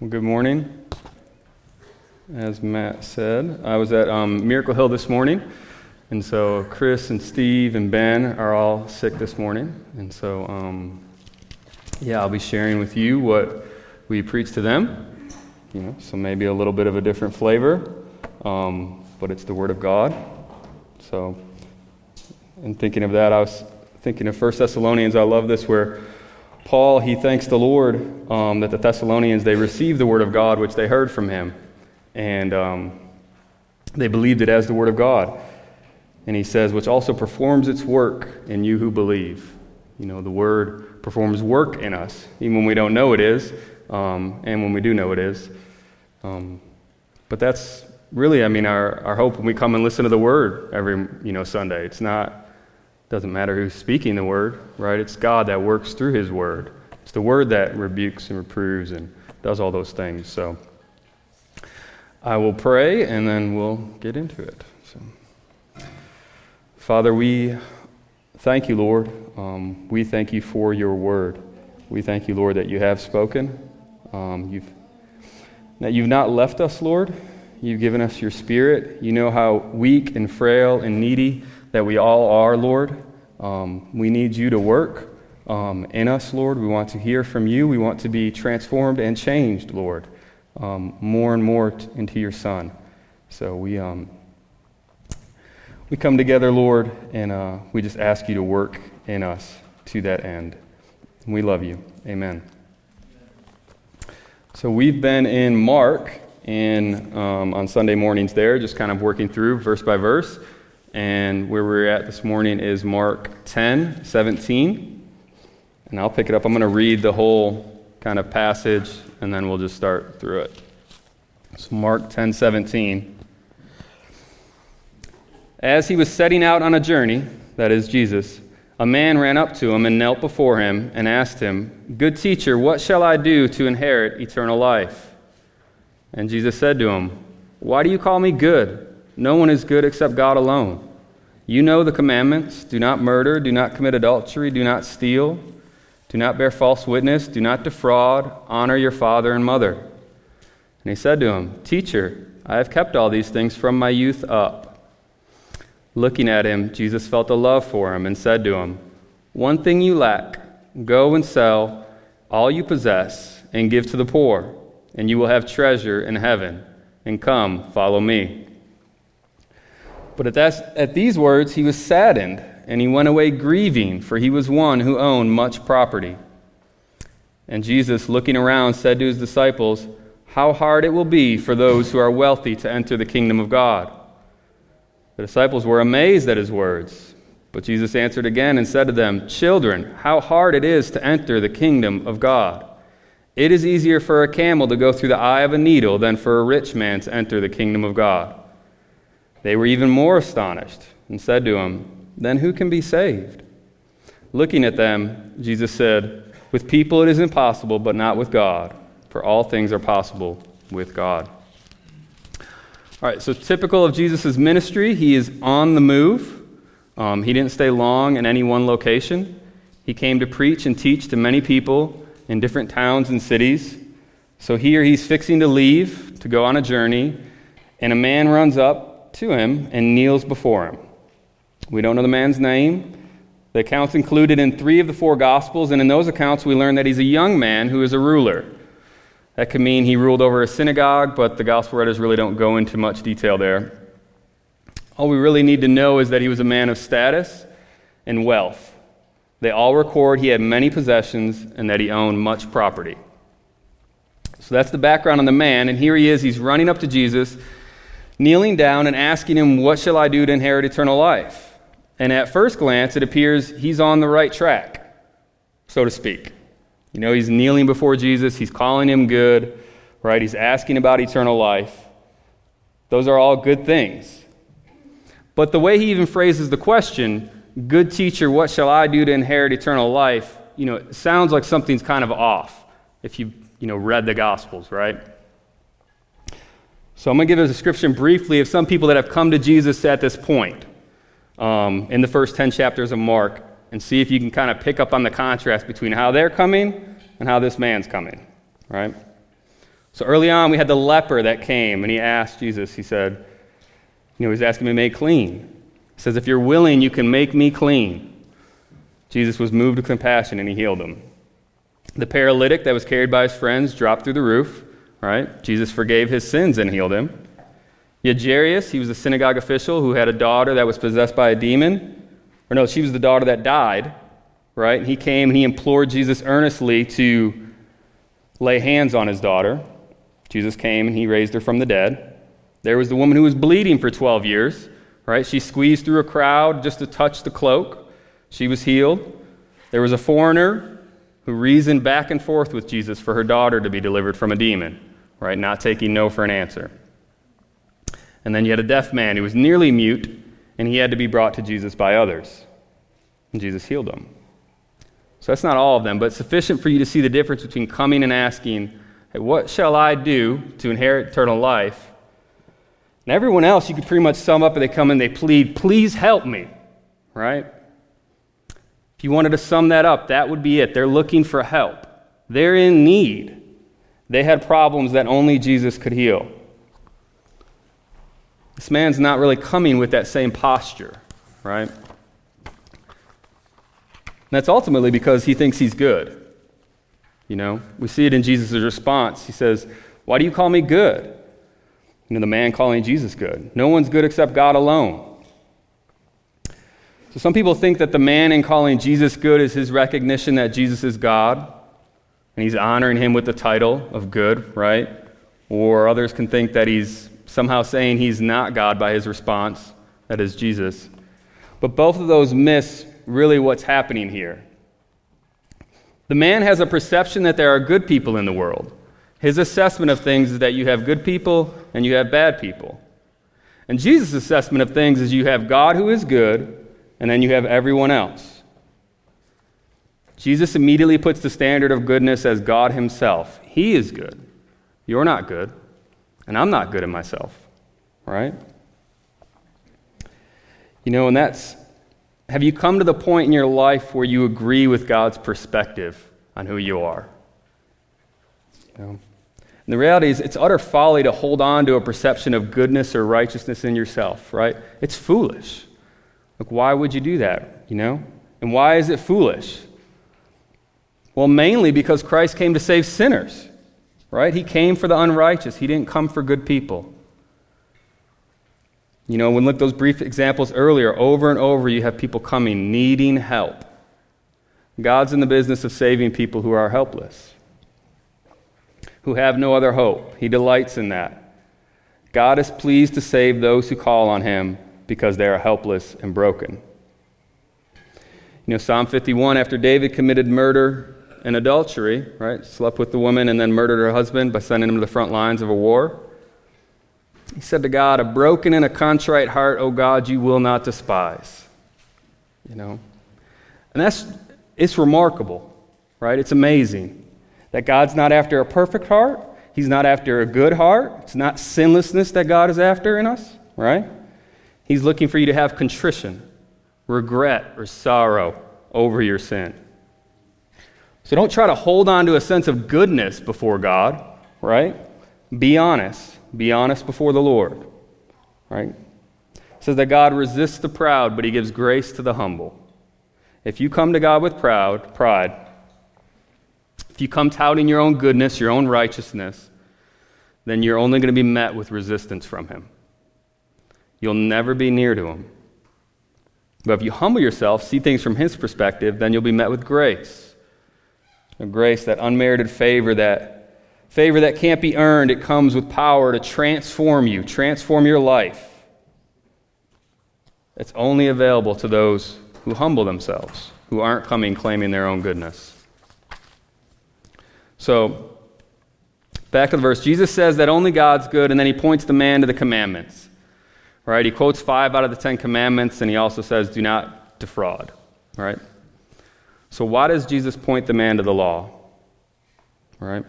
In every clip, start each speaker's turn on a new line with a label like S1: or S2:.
S1: Well, good morning. As Matt said, I was at um, Miracle Hill this morning, and so Chris and Steve and Ben are all sick this morning, and so um, yeah, I'll be sharing with you what we preach to them. You know, so maybe a little bit of a different flavor, um, but it's the Word of God. So, in thinking of that, I was thinking of First Thessalonians. I love this where Paul, he thanks the Lord um, that the Thessalonians, they received the word of God, which they heard from him. And um, they believed it as the word of God. And he says, which also performs its work in you who believe. You know, the word performs work in us, even when we don't know it is, um, and when we do know it is. Um, but that's really, I mean, our, our hope when we come and listen to the word every, you know, Sunday. It's not doesn't matter who's speaking the word, right? It's God that works through his word. It's the word that rebukes and reproves and does all those things. So I will pray and then we'll get into it. So, Father, we thank you, Lord. Um, we thank you for your word. We thank you, Lord, that you have spoken. Um, you've, that you've not left us, Lord. You've given us your spirit. You know how weak and frail and needy that we all are, Lord. Um, we need you to work um, in us, Lord. We want to hear from you. We want to be transformed and changed, Lord, um, more and more t- into your Son. So we, um, we come together, Lord, and uh, we just ask you to work in us to that end. We love you. Amen. So we've been in Mark and um, on Sunday mornings there, just kind of working through verse by verse. And where we're at this morning is Mark 10, 17. And I'll pick it up. I'm going to read the whole kind of passage, and then we'll just start through it. So, Mark 10, 17. As he was setting out on a journey, that is Jesus, a man ran up to him and knelt before him and asked him, Good teacher, what shall I do to inherit eternal life? And Jesus said to him, Why do you call me good? No one is good except God alone. You know the commandments do not murder, do not commit adultery, do not steal, do not bear false witness, do not defraud, honor your father and mother. And he said to him, Teacher, I have kept all these things from my youth up. Looking at him, Jesus felt a love for him and said to him, One thing you lack go and sell all you possess and give to the poor, and you will have treasure in heaven. And come, follow me. But at, that, at these words he was saddened, and he went away grieving, for he was one who owned much property. And Jesus, looking around, said to his disciples, How hard it will be for those who are wealthy to enter the kingdom of God. The disciples were amazed at his words. But Jesus answered again and said to them, Children, how hard it is to enter the kingdom of God. It is easier for a camel to go through the eye of a needle than for a rich man to enter the kingdom of God. They were even more astonished and said to him, Then who can be saved? Looking at them, Jesus said, With people it is impossible, but not with God, for all things are possible with God. All right, so typical of Jesus' ministry, he is on the move. Um, he didn't stay long in any one location. He came to preach and teach to many people in different towns and cities. So here he's fixing to leave to go on a journey, and a man runs up to him and kneels before him. We don't know the man's name. The accounts included in three of the four Gospels, and in those accounts, we learn that he's a young man who is a ruler. That could mean he ruled over a synagogue, but the Gospel writers really don't go into much detail there. All we really need to know is that he was a man of status and wealth. They all record he had many possessions and that he owned much property. So that's the background on the man, and here he is. He's running up to Jesus kneeling down and asking him, What shall I do to inherit eternal life? And at first glance, it appears he's on the right track, so to speak. You know, he's kneeling before Jesus, he's calling him good, right? He's asking about eternal life. Those are all good things. But the way he even phrases the question, Good teacher, what shall I do to inherit eternal life? You know, it sounds like something's kind of off if you, you know, read the Gospels, right? So I'm going to give a description briefly of some people that have come to Jesus at this point um, in the first 10 chapters of Mark and see if you can kind of pick up on the contrast between how they're coming and how this man's coming, right? So early on, we had the leper that came and he asked Jesus, he said, you know, he's asking me to make clean. He says, If you're willing, you can make me clean. Jesus was moved with compassion and he healed him. The paralytic that was carried by his friends dropped through the roof, right? Jesus forgave his sins and healed him. Yet Jairus, he was a synagogue official who had a daughter that was possessed by a demon. Or no, she was the daughter that died, right? And he came and he implored Jesus earnestly to lay hands on his daughter. Jesus came and he raised her from the dead. There was the woman who was bleeding for 12 years, right? She squeezed through a crowd just to touch the cloak. She was healed. There was a foreigner who reasoned back and forth with Jesus for her daughter to be delivered from a demon, right? Not taking no for an answer. And then you had a deaf man who was nearly mute, and he had to be brought to Jesus by others. And Jesus healed him. So that's not all of them, but sufficient for you to see the difference between coming and asking, hey, What shall I do to inherit eternal life? And everyone else, you could pretty much sum up and they come and they plead, Please help me, right? If you wanted to sum that up, that would be it. They're looking for help, they're in need. They had problems that only Jesus could heal. This man's not really coming with that same posture, right? And that's ultimately because he thinks he's good. You know, we see it in Jesus' response. He says, Why do you call me good? You know, the man calling Jesus good. No one's good except God alone. So some people think that the man in calling Jesus good is his recognition that Jesus is God, and he's honoring him with the title of good, right? Or others can think that he's somehow saying he's not God by his response, that is Jesus. But both of those miss really what's happening here. The man has a perception that there are good people in the world. His assessment of things is that you have good people and you have bad people. And Jesus' assessment of things is you have God who is good, and then you have everyone else. Jesus immediately puts the standard of goodness as God Himself. He is good. You're not good. And I'm not good in myself, right? You know, and that's have you come to the point in your life where you agree with God's perspective on who you are? You know? And the reality is, it's utter folly to hold on to a perception of goodness or righteousness in yourself, right? It's foolish. Like, why would you do that, you know? And why is it foolish? Well, mainly because Christ came to save sinners right? He came for the unrighteous, He didn't come for good people. You know, when look those brief examples earlier, over and over, you have people coming needing help. God's in the business of saving people who are helpless, who have no other hope. He delights in that. God is pleased to save those who call on Him because they are helpless and broken. You know, Psalm 51, after David committed murder, and adultery, right? Slept with the woman and then murdered her husband by sending him to the front lines of a war. He said to God, A broken and a contrite heart, O God, you will not despise. You know? And that's, it's remarkable, right? It's amazing that God's not after a perfect heart. He's not after a good heart. It's not sinlessness that God is after in us, right? He's looking for you to have contrition, regret, or sorrow over your sin. So don't try to hold on to a sense of goodness before God, right? Be honest. Be honest before the Lord, right? It says that God resists the proud, but he gives grace to the humble. If you come to God with proud, pride, if you come touting your own goodness, your own righteousness, then you're only going to be met with resistance from him. You'll never be near to him. But if you humble yourself, see things from his perspective, then you'll be met with grace grace, that unmerited favor, that favor that can't be earned. It comes with power to transform you, transform your life. It's only available to those who humble themselves, who aren't coming claiming their own goodness. So, back to the verse. Jesus says that only God's good, and then he points the man to the commandments. Right? He quotes five out of the Ten Commandments, and he also says, do not defraud. Right? So, why does Jesus point the man to the law? Right?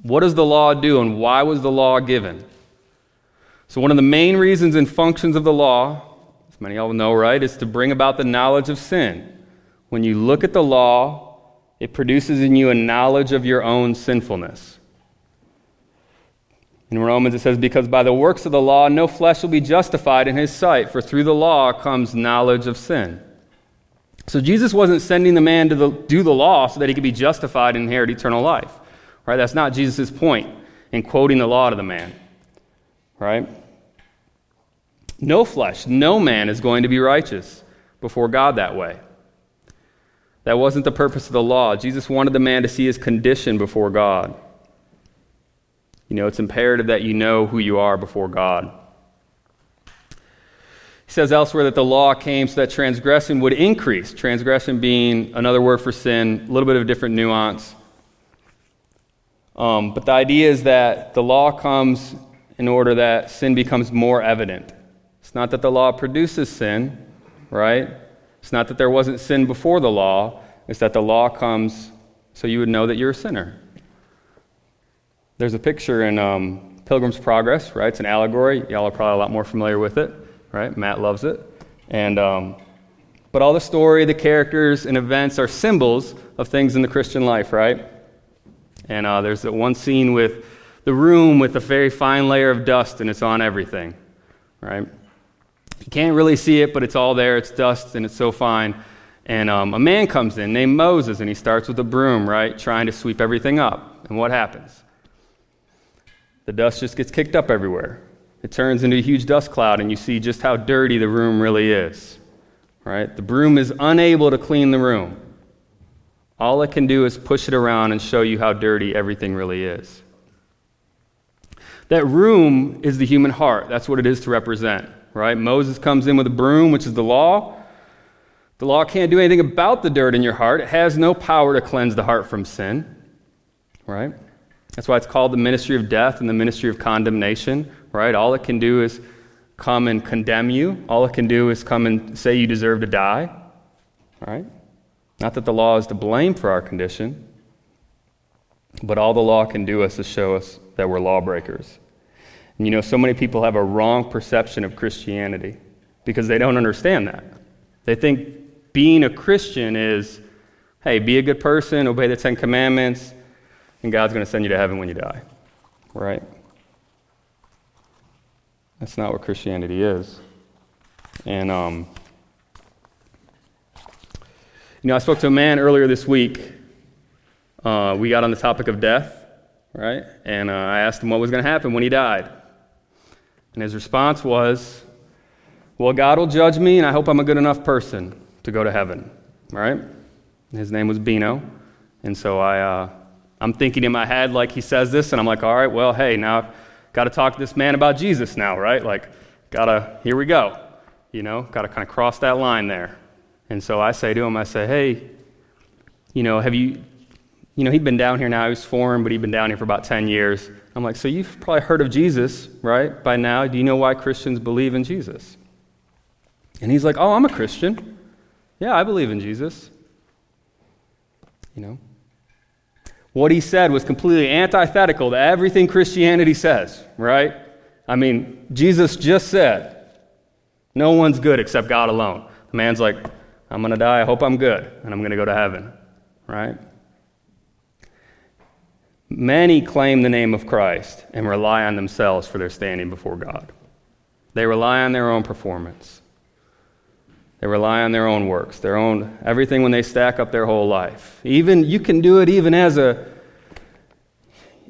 S1: What does the law do, and why was the law given? So, one of the main reasons and functions of the law, as many of y'all know, right, is to bring about the knowledge of sin. When you look at the law, it produces in you a knowledge of your own sinfulness. In Romans, it says, Because by the works of the law, no flesh will be justified in his sight, for through the law comes knowledge of sin. So Jesus wasn't sending the man to the, do the law so that he could be justified and inherit eternal life. Right? That's not Jesus' point in quoting the law to the man. Right? No flesh, no man is going to be righteous before God that way. That wasn't the purpose of the law. Jesus wanted the man to see his condition before God. You know, it's imperative that you know who you are before God. He says elsewhere that the law came so that transgression would increase. Transgression being another word for sin, a little bit of a different nuance. Um, but the idea is that the law comes in order that sin becomes more evident. It's not that the law produces sin, right? It's not that there wasn't sin before the law. It's that the law comes so you would know that you're a sinner. There's a picture in um, Pilgrim's Progress, right? It's an allegory. Y'all are probably a lot more familiar with it, right? Matt loves it. And, um, but all the story, the characters, and events are symbols of things in the Christian life, right? And uh, there's that one scene with the room with a very fine layer of dust, and it's on everything, right? You can't really see it, but it's all there. It's dust, and it's so fine. And um, a man comes in named Moses, and he starts with a broom, right, trying to sweep everything up. And what happens? the dust just gets kicked up everywhere. It turns into a huge dust cloud, and you see just how dirty the room really is. Right? The broom is unable to clean the room. All it can do is push it around and show you how dirty everything really is. That room is the human heart. That's what it is to represent, right? Moses comes in with a broom, which is the law. The law can't do anything about the dirt in your heart. It has no power to cleanse the heart from sin, right? That's why it's called the ministry of death and the ministry of condemnation, right? All it can do is come and condemn you. All it can do is come and say you deserve to die, right? Not that the law is to blame for our condition, but all the law can do is to show us that we're lawbreakers. And you know, so many people have a wrong perception of Christianity because they don't understand that. They think being a Christian is, hey, be a good person, obey the Ten Commandments, and God's going to send you to heaven when you die. Right? That's not what Christianity is. And, um, you know, I spoke to a man earlier this week. Uh, we got on the topic of death, right? And uh, I asked him what was going to happen when he died. And his response was, Well, God will judge me, and I hope I'm a good enough person to go to heaven, right? His name was Bino. And so I, uh, I'm thinking in my head like he says this, and I'm like, all right, well, hey, now got to talk to this man about Jesus now, right? Like, gotta, here we go. You know, got to kind of cross that line there. And so I say to him, I say, hey, you know, have you, you know, he'd been down here now, he was foreign, but he'd been down here for about 10 years. I'm like, so you've probably heard of Jesus, right, by now. Do you know why Christians believe in Jesus? And he's like, oh, I'm a Christian. Yeah, I believe in Jesus. You know, what he said was completely antithetical to everything Christianity says, right? I mean, Jesus just said, no one's good except God alone. The man's like, I'm going to die. I hope I'm good, and I'm going to go to heaven, right? Many claim the name of Christ and rely on themselves for their standing before God. They rely on their own performance. They rely on their own works, their own everything when they stack up their whole life. Even you can do it even as a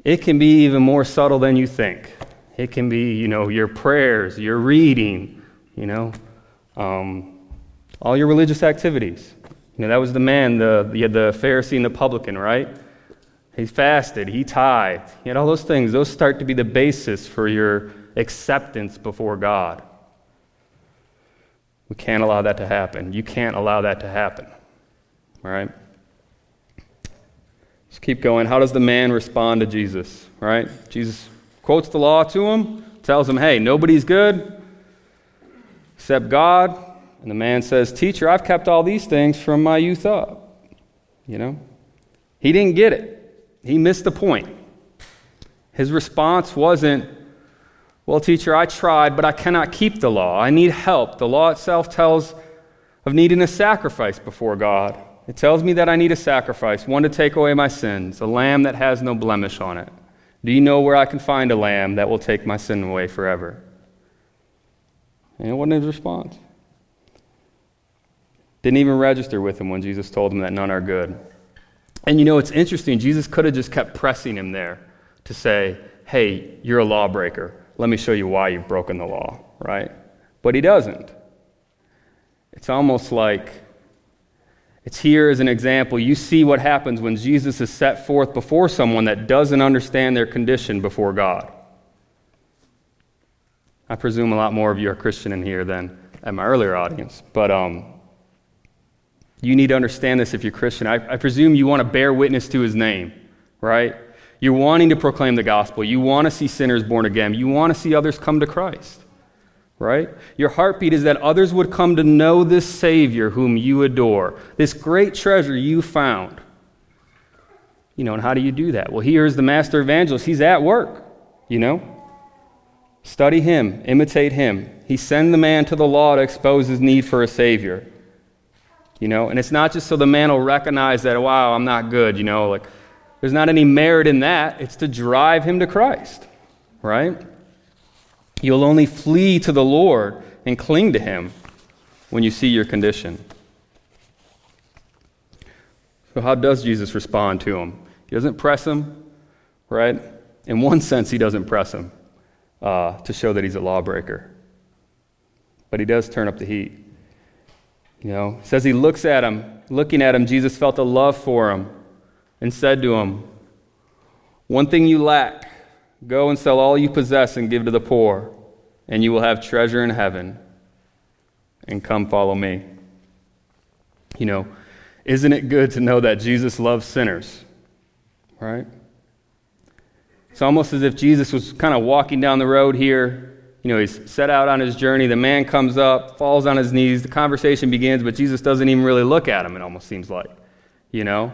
S1: it can be even more subtle than you think. It can be, you know, your prayers, your reading, you know, um, all your religious activities. You know, that was the man, the, the, the Pharisee and the publican, right? He fasted, he tithed, he had all those things. Those start to be the basis for your acceptance before God. We can't allow that to happen. You can't allow that to happen. All right? Let's keep going. How does the man respond to Jesus? Right? Jesus quotes the law to him, tells him, hey, nobody's good except God. And the man says, Teacher, I've kept all these things from my youth up. You know? He didn't get it, he missed the point. His response wasn't, well, teacher, I tried, but I cannot keep the law. I need help. The law itself tells of needing a sacrifice before God. It tells me that I need a sacrifice, one to take away my sins, a lamb that has no blemish on it. Do you know where I can find a lamb that will take my sin away forever? And it wasn't his response. Didn't even register with him when Jesus told him that none are good. And you know, it's interesting. Jesus could have just kept pressing him there to say, hey, you're a lawbreaker. Let me show you why you've broken the law, right? But he doesn't. It's almost like it's here as an example. You see what happens when Jesus is set forth before someone that doesn't understand their condition before God. I presume a lot more of you are Christian in here than at my earlier audience. But um, you need to understand this if you're Christian. I, I presume you want to bear witness to his name, right? You're wanting to proclaim the gospel. You want to see sinners born again. You want to see others come to Christ, right? Your heartbeat is that others would come to know this Savior whom you adore, this great treasure you found. You know, and how do you do that? Well, here's the master evangelist. He's at work, you know? Study him, imitate him. He sent the man to the law to expose his need for a Savior. You know, and it's not just so the man will recognize that, wow, I'm not good, you know, like there's not any merit in that. It's to drive him to Christ, right? You'll only flee to the Lord and cling to him when you see your condition. So, how does Jesus respond to him? He doesn't press him, right? In one sense, he doesn't press him uh, to show that he's a lawbreaker. But he does turn up the heat. You know, says he looks at him, looking at him, Jesus felt a love for him and said to him, One thing you lack, go and sell all you possess and give to the poor, and you will have treasure in heaven. And come follow me. You know, isn't it good to know that Jesus loves sinners? Right? It's almost as if Jesus was kind of walking down the road here you know, he's set out on his journey. The man comes up, falls on his knees. The conversation begins, but Jesus doesn't even really look at him, it almost seems like, you know?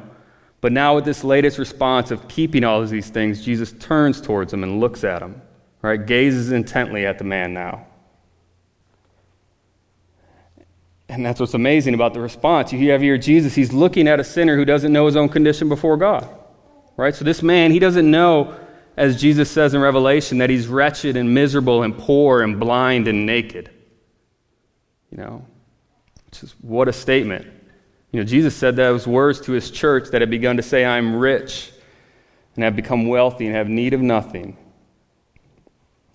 S1: But now, with this latest response of keeping all of these things, Jesus turns towards him and looks at him, right? Gazes intently at the man now. And that's what's amazing about the response. You have here Jesus, he's looking at a sinner who doesn't know his own condition before God, right? So, this man, he doesn't know as Jesus says in Revelation, that he's wretched and miserable and poor and blind and naked. You know, which is what a statement. You know, Jesus said those words to his church that had begun to say, I'm rich and have become wealthy and have need of nothing.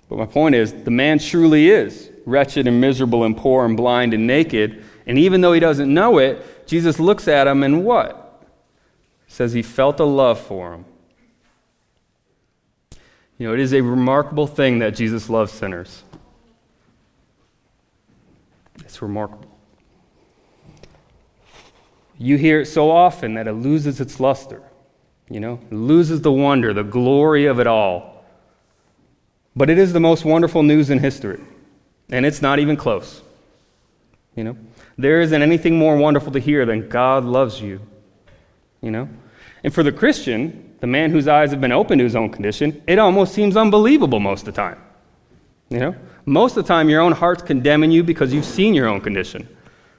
S1: But my point is, the man truly is wretched and miserable and poor and blind and naked. And even though he doesn't know it, Jesus looks at him and what? Says he felt a love for him. You know, it is a remarkable thing that Jesus loves sinners. It's remarkable. You hear it so often that it loses its luster. You know, it loses the wonder, the glory of it all. But it is the most wonderful news in history. And it's not even close. You know, there isn't anything more wonderful to hear than God loves you. You know? And for the Christian, the man whose eyes have been opened to his own condition, it almost seems unbelievable most of the time. You know? Most of the time, your own heart's condemning you because you've seen your own condition,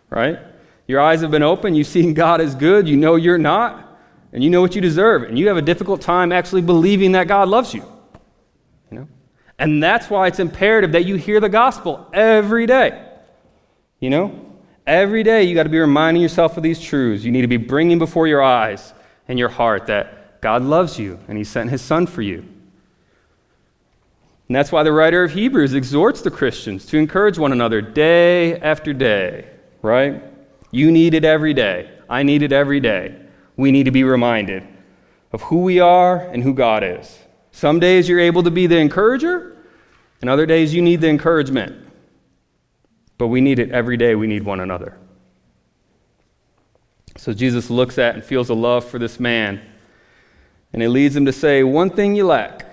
S1: right? Your eyes have been opened, you've seen God is good, you know you're not, and you know what you deserve, and you have a difficult time actually believing that God loves you. You know? And that's why it's imperative that you hear the gospel every day. You know? Every day you got to be reminding yourself of these truths. You need to be bringing before your eyes and your heart that God loves you, and He sent His Son for you. And that's why the writer of Hebrews exhorts the Christians to encourage one another day after day, right? You need it every day. I need it every day. We need to be reminded of who we are and who God is. Some days you're able to be the encourager, and other days you need the encouragement. But we need it every day. We need one another. So Jesus looks at and feels a love for this man and he leads him to say, One thing you lack.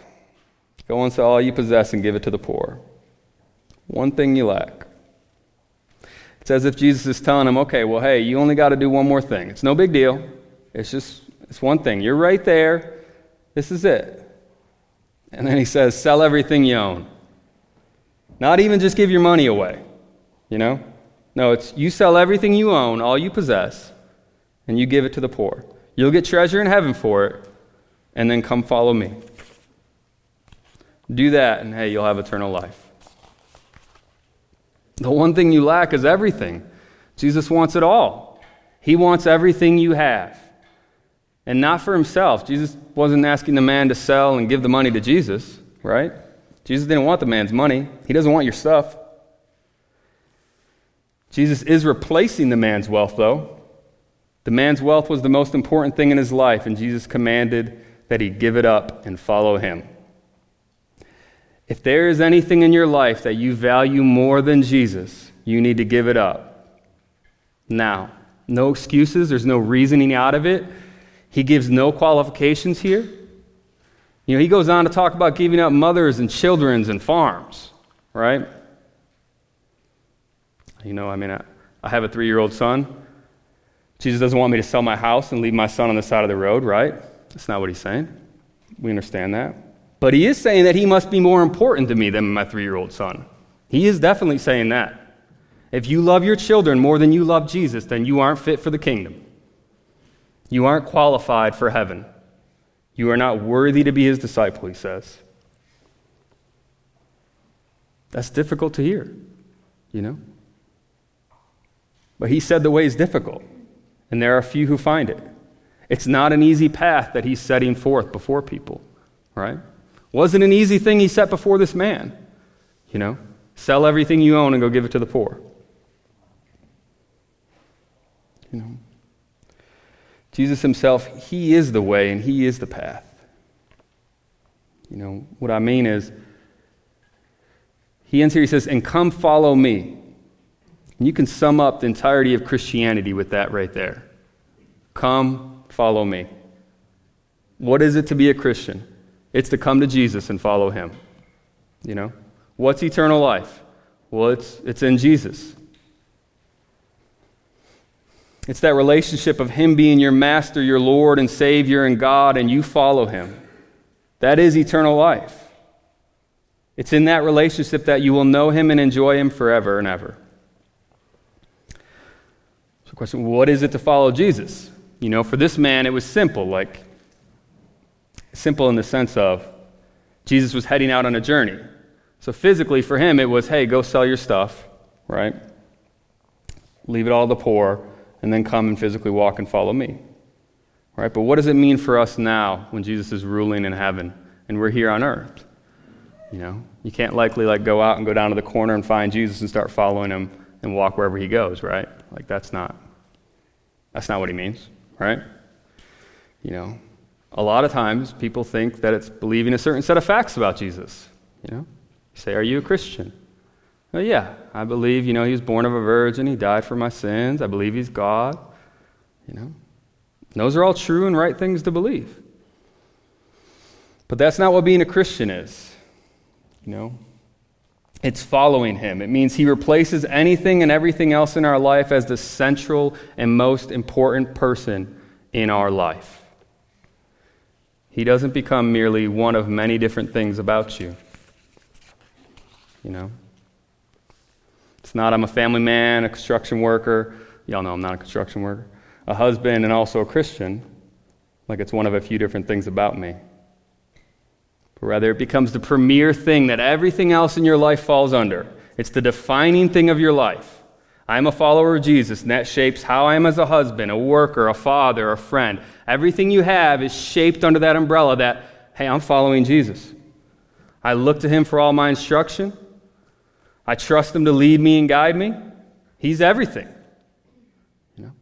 S1: Go and sell all you possess and give it to the poor. One thing you lack. It's as if Jesus is telling him, okay, well, hey, you only got to do one more thing. It's no big deal. It's just, it's one thing. You're right there. This is it. And then he says, sell everything you own. Not even just give your money away, you know? No, it's you sell everything you own, all you possess, and you give it to the poor. You'll get treasure in heaven for it, and then come follow me. Do that, and hey, you'll have eternal life. The one thing you lack is everything. Jesus wants it all. He wants everything you have. And not for himself. Jesus wasn't asking the man to sell and give the money to Jesus, right? Jesus didn't want the man's money. He doesn't want your stuff. Jesus is replacing the man's wealth, though. The man's wealth was the most important thing in his life, and Jesus commanded that he give it up and follow him. If there is anything in your life that you value more than Jesus, you need to give it up. Now, no excuses, there's no reasoning out of it. He gives no qualifications here. You know, he goes on to talk about giving up mothers and children's and farms, right? You know, I mean, I, I have a three year old son. Jesus doesn't want me to sell my house and leave my son on the side of the road, right? That's not what he's saying. We understand that. But he is saying that he must be more important to me than my three year old son. He is definitely saying that. If you love your children more than you love Jesus, then you aren't fit for the kingdom. You aren't qualified for heaven. You are not worthy to be his disciple, he says. That's difficult to hear, you know? But he said the way is difficult, and there are few who find it. It's not an easy path that he's setting forth before people, right? Wasn't an easy thing he set before this man, you know? Sell everything you own and go give it to the poor. You know? Jesus himself, he is the way and he is the path. You know, what I mean is, he ends here, he says, and come follow me. And you can sum up the entirety of Christianity with that right there. Come, follow me. What is it to be a Christian? It's to come to Jesus and follow him. You know? What's eternal life? Well, it's, it's in Jesus. It's that relationship of Him being your master, your Lord and Savior and God, and you follow Him. That is eternal life. It's in that relationship that you will know Him and enjoy Him forever and ever So, question what is it to follow Jesus? You know, for this man, it was simple, like, simple in the sense of Jesus was heading out on a journey. So physically, for him, it was, hey, go sell your stuff, right? Leave it all to the poor, and then come and physically walk and follow me. Right? But what does it mean for us now when Jesus is ruling in heaven and we're here on earth? You know, you can't likely like go out and go down to the corner and find Jesus and start following him and walk wherever he goes, right? Like that's not that's not what he means, right? You know, a lot of times people think that it's believing a certain set of facts about Jesus. You know, you say, Are you a Christian? Well, yeah, I believe, you know, he was born of a virgin, he died for my sins, I believe he's God. You know, those are all true and right things to believe. But that's not what being a Christian is. You know, it's following him. It means he replaces anything and everything else in our life as the central and most important person in our life. He doesn't become merely one of many different things about you. You know? It's not, I'm a family man, a construction worker. Y'all know I'm not a construction worker. A husband and also a Christian. Like it's one of a few different things about me but rather it becomes the premier thing that everything else in your life falls under. It's the defining thing of your life. I'm a follower of Jesus, and that shapes how I am as a husband, a worker, a father, a friend. Everything you have is shaped under that umbrella that, hey, I'm following Jesus. I look to him for all my instruction. I trust him to lead me and guide me. He's everything. You know?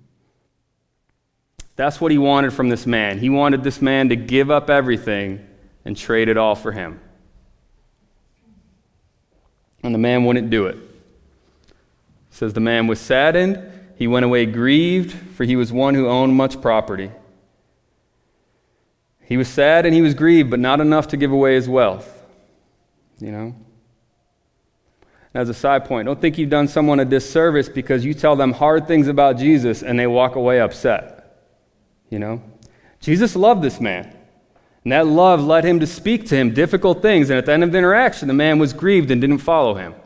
S1: That's what he wanted from this man. He wanted this man to give up everything and trade it all for him. And the man wouldn't do it. Says the man was saddened, he went away grieved, for he was one who owned much property. He was sad and he was grieved, but not enough to give away his wealth. You know? as a side point, don't think you've done someone a disservice because you tell them hard things about Jesus and they walk away upset. You know? Jesus loved this man. And that love led him to speak to him difficult things. And at the end of the interaction, the man was grieved and didn't follow him.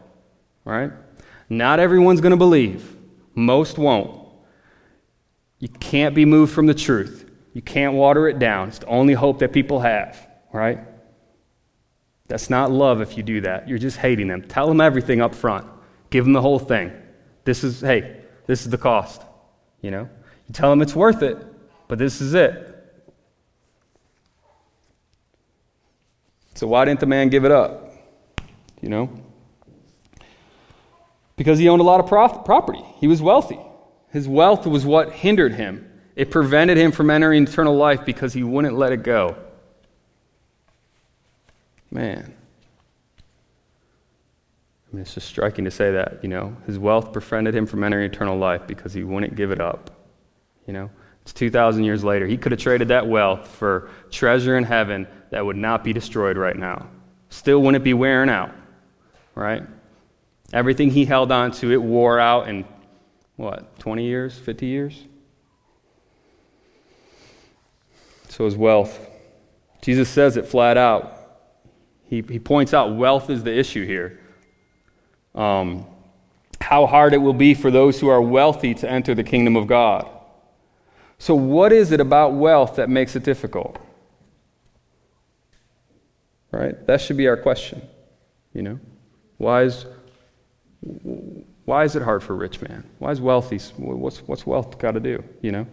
S1: Right? Not everyone's going to believe, most won't. You can't be moved from the truth. You can't water it down. It's the only hope that people have, right? That's not love if you do that. You're just hating them. Tell them everything up front. Give them the whole thing. This is, hey, this is the cost. You know? You tell them it's worth it, but this is it. So why didn't the man give it up? You know? Because he owned a lot of prof- property. He was wealthy. His wealth was what hindered him. It prevented him from entering eternal life because he wouldn't let it go. Man. I mean, it's just striking to say that, you know. His wealth prevented him from entering eternal life because he wouldn't give it up. You know, it's 2,000 years later. He could have traded that wealth for treasure in heaven that would not be destroyed right now. Still wouldn't be wearing out, right? Everything he held on to, it wore out in what, 20 years, 50 years? So his wealth. Jesus says it flat out. He, he points out wealth is the issue here. Um, how hard it will be for those who are wealthy to enter the kingdom of God. So, what is it about wealth that makes it difficult? Right? That should be our question. You know? Why is, why is it hard for a rich man? Why is wealthy? What's, what's wealth got to do? You know?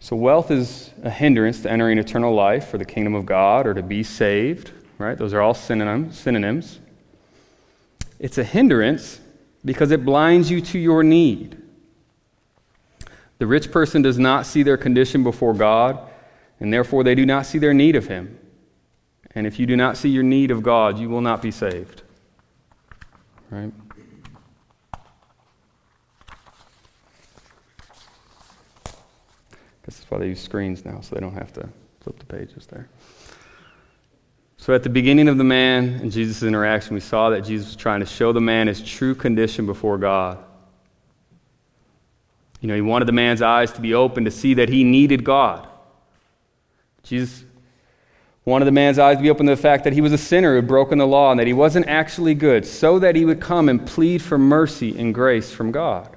S1: So, wealth is a hindrance to entering eternal life or the kingdom of God or to be saved, right? Those are all synonyms. synonyms. It's a hindrance because it blinds you to your need. The rich person does not see their condition before God, and therefore they do not see their need of Him. And if you do not see your need of God, you will not be saved. Right? This is why they use screens now, so they don't have to flip the pages there. So, at the beginning of the man and Jesus' interaction, we saw that Jesus was trying to show the man his true condition before God. You know, he wanted the man's eyes to be open to see that he needed God. Jesus wanted the man's eyes to be open to the fact that he was a sinner who had broken the law and that he wasn't actually good, so that he would come and plead for mercy and grace from God.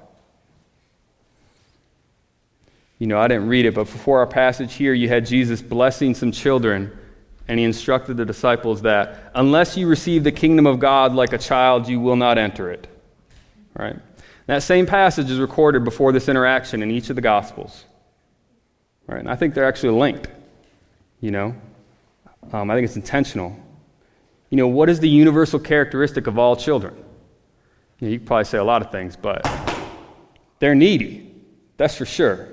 S1: You know, I didn't read it, but before our passage here, you had Jesus blessing some children, and he instructed the disciples that unless you receive the kingdom of God like a child, you will not enter it. Right? That same passage is recorded before this interaction in each of the Gospels. Right? And I think they're actually linked. You know, um, I think it's intentional. You know, what is the universal characteristic of all children? You, know, you could probably say a lot of things, but they're needy. That's for sure.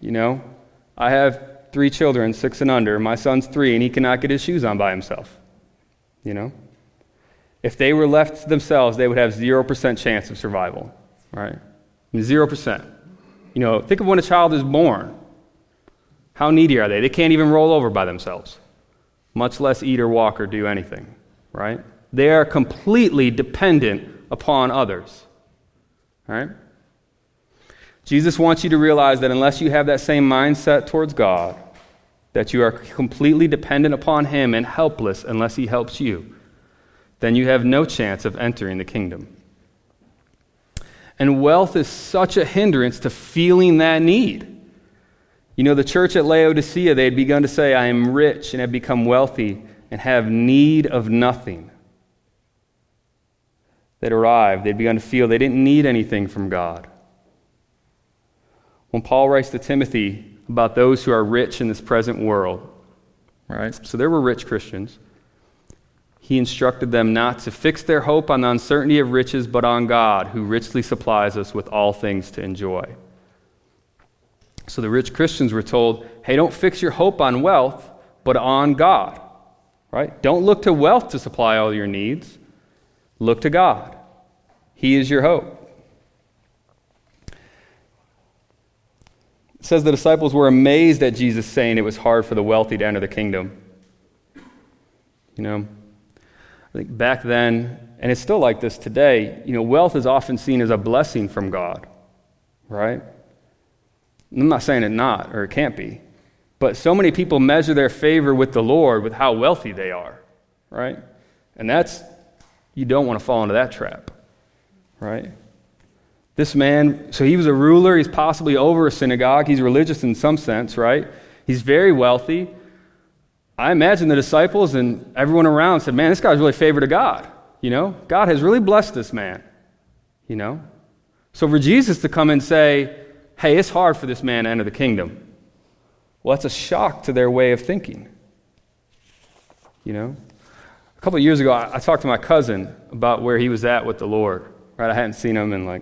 S1: You know, I have three children, six and under. My son's three, and he cannot get his shoes on by himself. You know? If they were left to themselves, they would have 0% chance of survival right? 0%. You know, think of when a child is born. How needy are they? They can't even roll over by themselves, much less eat or walk or do anything, right? They are completely dependent upon others, right? Jesus wants you to realize that unless you have that same mindset towards God, that you are completely dependent upon Him and helpless unless He helps you, then you have no chance of entering the kingdom. And wealth is such a hindrance to feeling that need. You know, the church at Laodicea, they had begun to say, I am rich and have become wealthy and have need of nothing. They'd arrived, they'd begun to feel they didn't need anything from God. When Paul writes to Timothy about those who are rich in this present world, right? So there were rich Christians he instructed them not to fix their hope on the uncertainty of riches, but on God, who richly supplies us with all things to enjoy. So the rich Christians were told, hey, don't fix your hope on wealth, but on God. Right? Don't look to wealth to supply all your needs. Look to God. He is your hope. It says the disciples were amazed at Jesus saying it was hard for the wealthy to enter the kingdom. You know, I think back then, and it's still like this today, you know, wealth is often seen as a blessing from God, right? I'm not saying it not, or it can't be. But so many people measure their favor with the Lord with how wealthy they are, right? And that's, you don't want to fall into that trap, right? This man, so he was a ruler, he's possibly over a synagogue, he's religious in some sense, right? He's very wealthy. I imagine the disciples and everyone around said, Man, this guy's really favored of God. You know, God has really blessed this man. You know? So for Jesus to come and say, Hey, it's hard for this man to enter the kingdom, well, that's a shock to their way of thinking. You know? A couple of years ago, I, I talked to my cousin about where he was at with the Lord. Right? I hadn't seen him in like,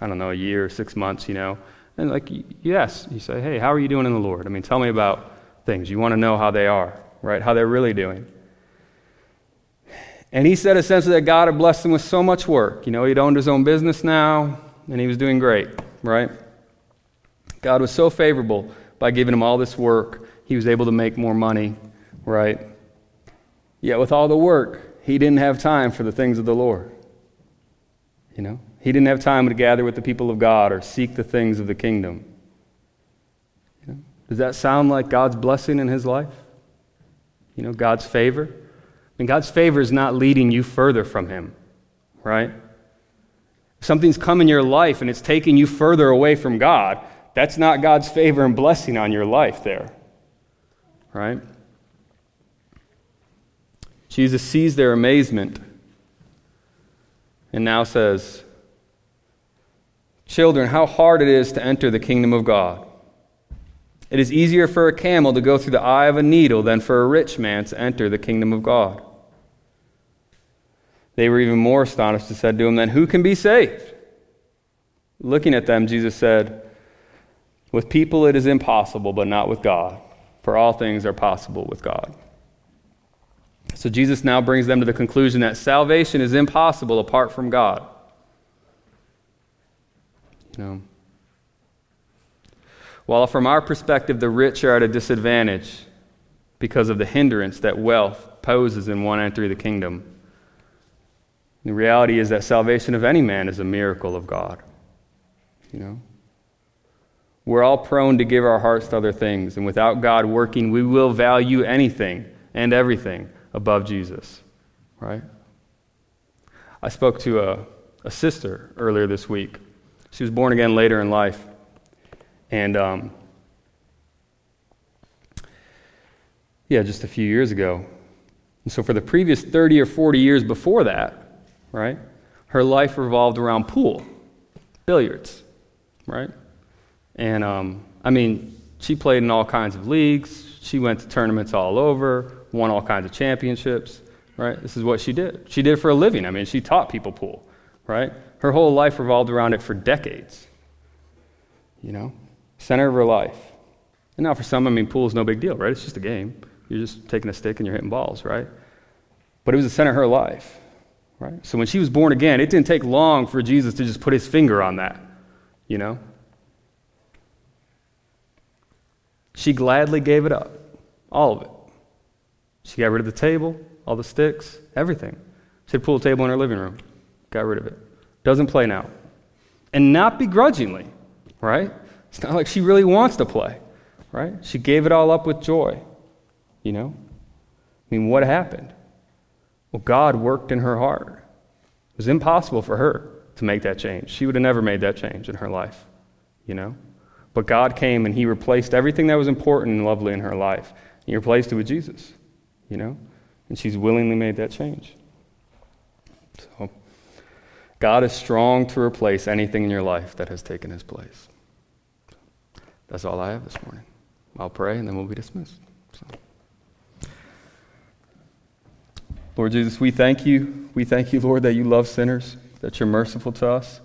S1: I don't know, a year, or six months, you know? And like, yes, you say, Hey, how are you doing in the Lord? I mean, tell me about things. You want to know how they are, right? How they're really doing. And he said essentially that God had blessed him with so much work. You know, he'd owned his own business now, and he was doing great, right? God was so favorable by giving him all this work, he was able to make more money, right? Yet with all the work, he didn't have time for the things of the Lord. You know, he didn't have time to gather with the people of God or seek the things of the kingdom. You know? Does that sound like God's blessing in his life? You know, God's favor? I mean, God's favor is not leading you further from him, right? Something's come in your life and it's taking you further away from God, that's not God's favor and blessing on your life there. Right? Jesus sees their amazement and now says, Children, how hard it is to enter the kingdom of God. It is easier for a camel to go through the eye of a needle than for a rich man to enter the kingdom of God. They were even more astonished and said to him, Then who can be saved? Looking at them, Jesus said, with people it is impossible, but not with God, for all things are possible with God. So Jesus now brings them to the conclusion that salvation is impossible apart from God. You know, while from our perspective the rich are at a disadvantage because of the hindrance that wealth poses in one entering the kingdom, the reality is that salvation of any man is a miracle of God. You know? We're all prone to give our hearts to other things, and without God working, we will value anything and everything above Jesus, right? I spoke to a, a sister earlier this week. She was born again later in life. And, um, yeah, just a few years ago. And so, for the previous 30 or 40 years before that, right, her life revolved around pool, billiards, right? And um, I mean, she played in all kinds of leagues. She went to tournaments all over, won all kinds of championships, right? This is what she did. She did it for a living. I mean, she taught people pool, right? Her whole life revolved around it for decades. You know, center of her life. And now for some, I mean, pool is no big deal, right? It's just a game. You're just taking a stick and you're hitting balls, right? But it was the center of her life, right? So when she was born again, it didn't take long for Jesus to just put his finger on that, you know? She gladly gave it up, all of it. She got rid of the table, all the sticks, everything. She had a table in her living room, got rid of it. Doesn't play now. And not begrudgingly, right? It's not like she really wants to play, right? She gave it all up with joy, you know? I mean, what happened? Well, God worked in her heart. It was impossible for her to make that change. She would have never made that change in her life, you know? But God came and He replaced everything that was important and lovely in her life. He replaced it with Jesus, you know? And she's willingly made that change. So, God is strong to replace anything in your life that has taken His place. That's all I have this morning. I'll pray and then we'll be dismissed. So. Lord Jesus, we thank you. We thank you, Lord, that you love sinners, that you're merciful to us.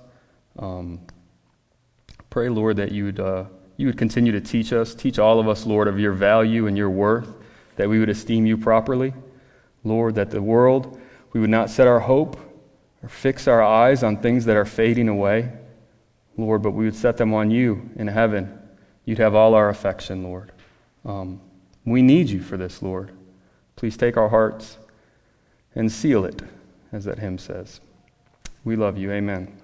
S1: Um, Pray, Lord, that you would, uh, you would continue to teach us, teach all of us, Lord, of your value and your worth, that we would esteem you properly. Lord, that the world, we would not set our hope or fix our eyes on things that are fading away, Lord, but we would set them on you in heaven. You'd have all our affection, Lord. Um, we need you for this, Lord. Please take our hearts and seal it, as that hymn says. We love you. Amen.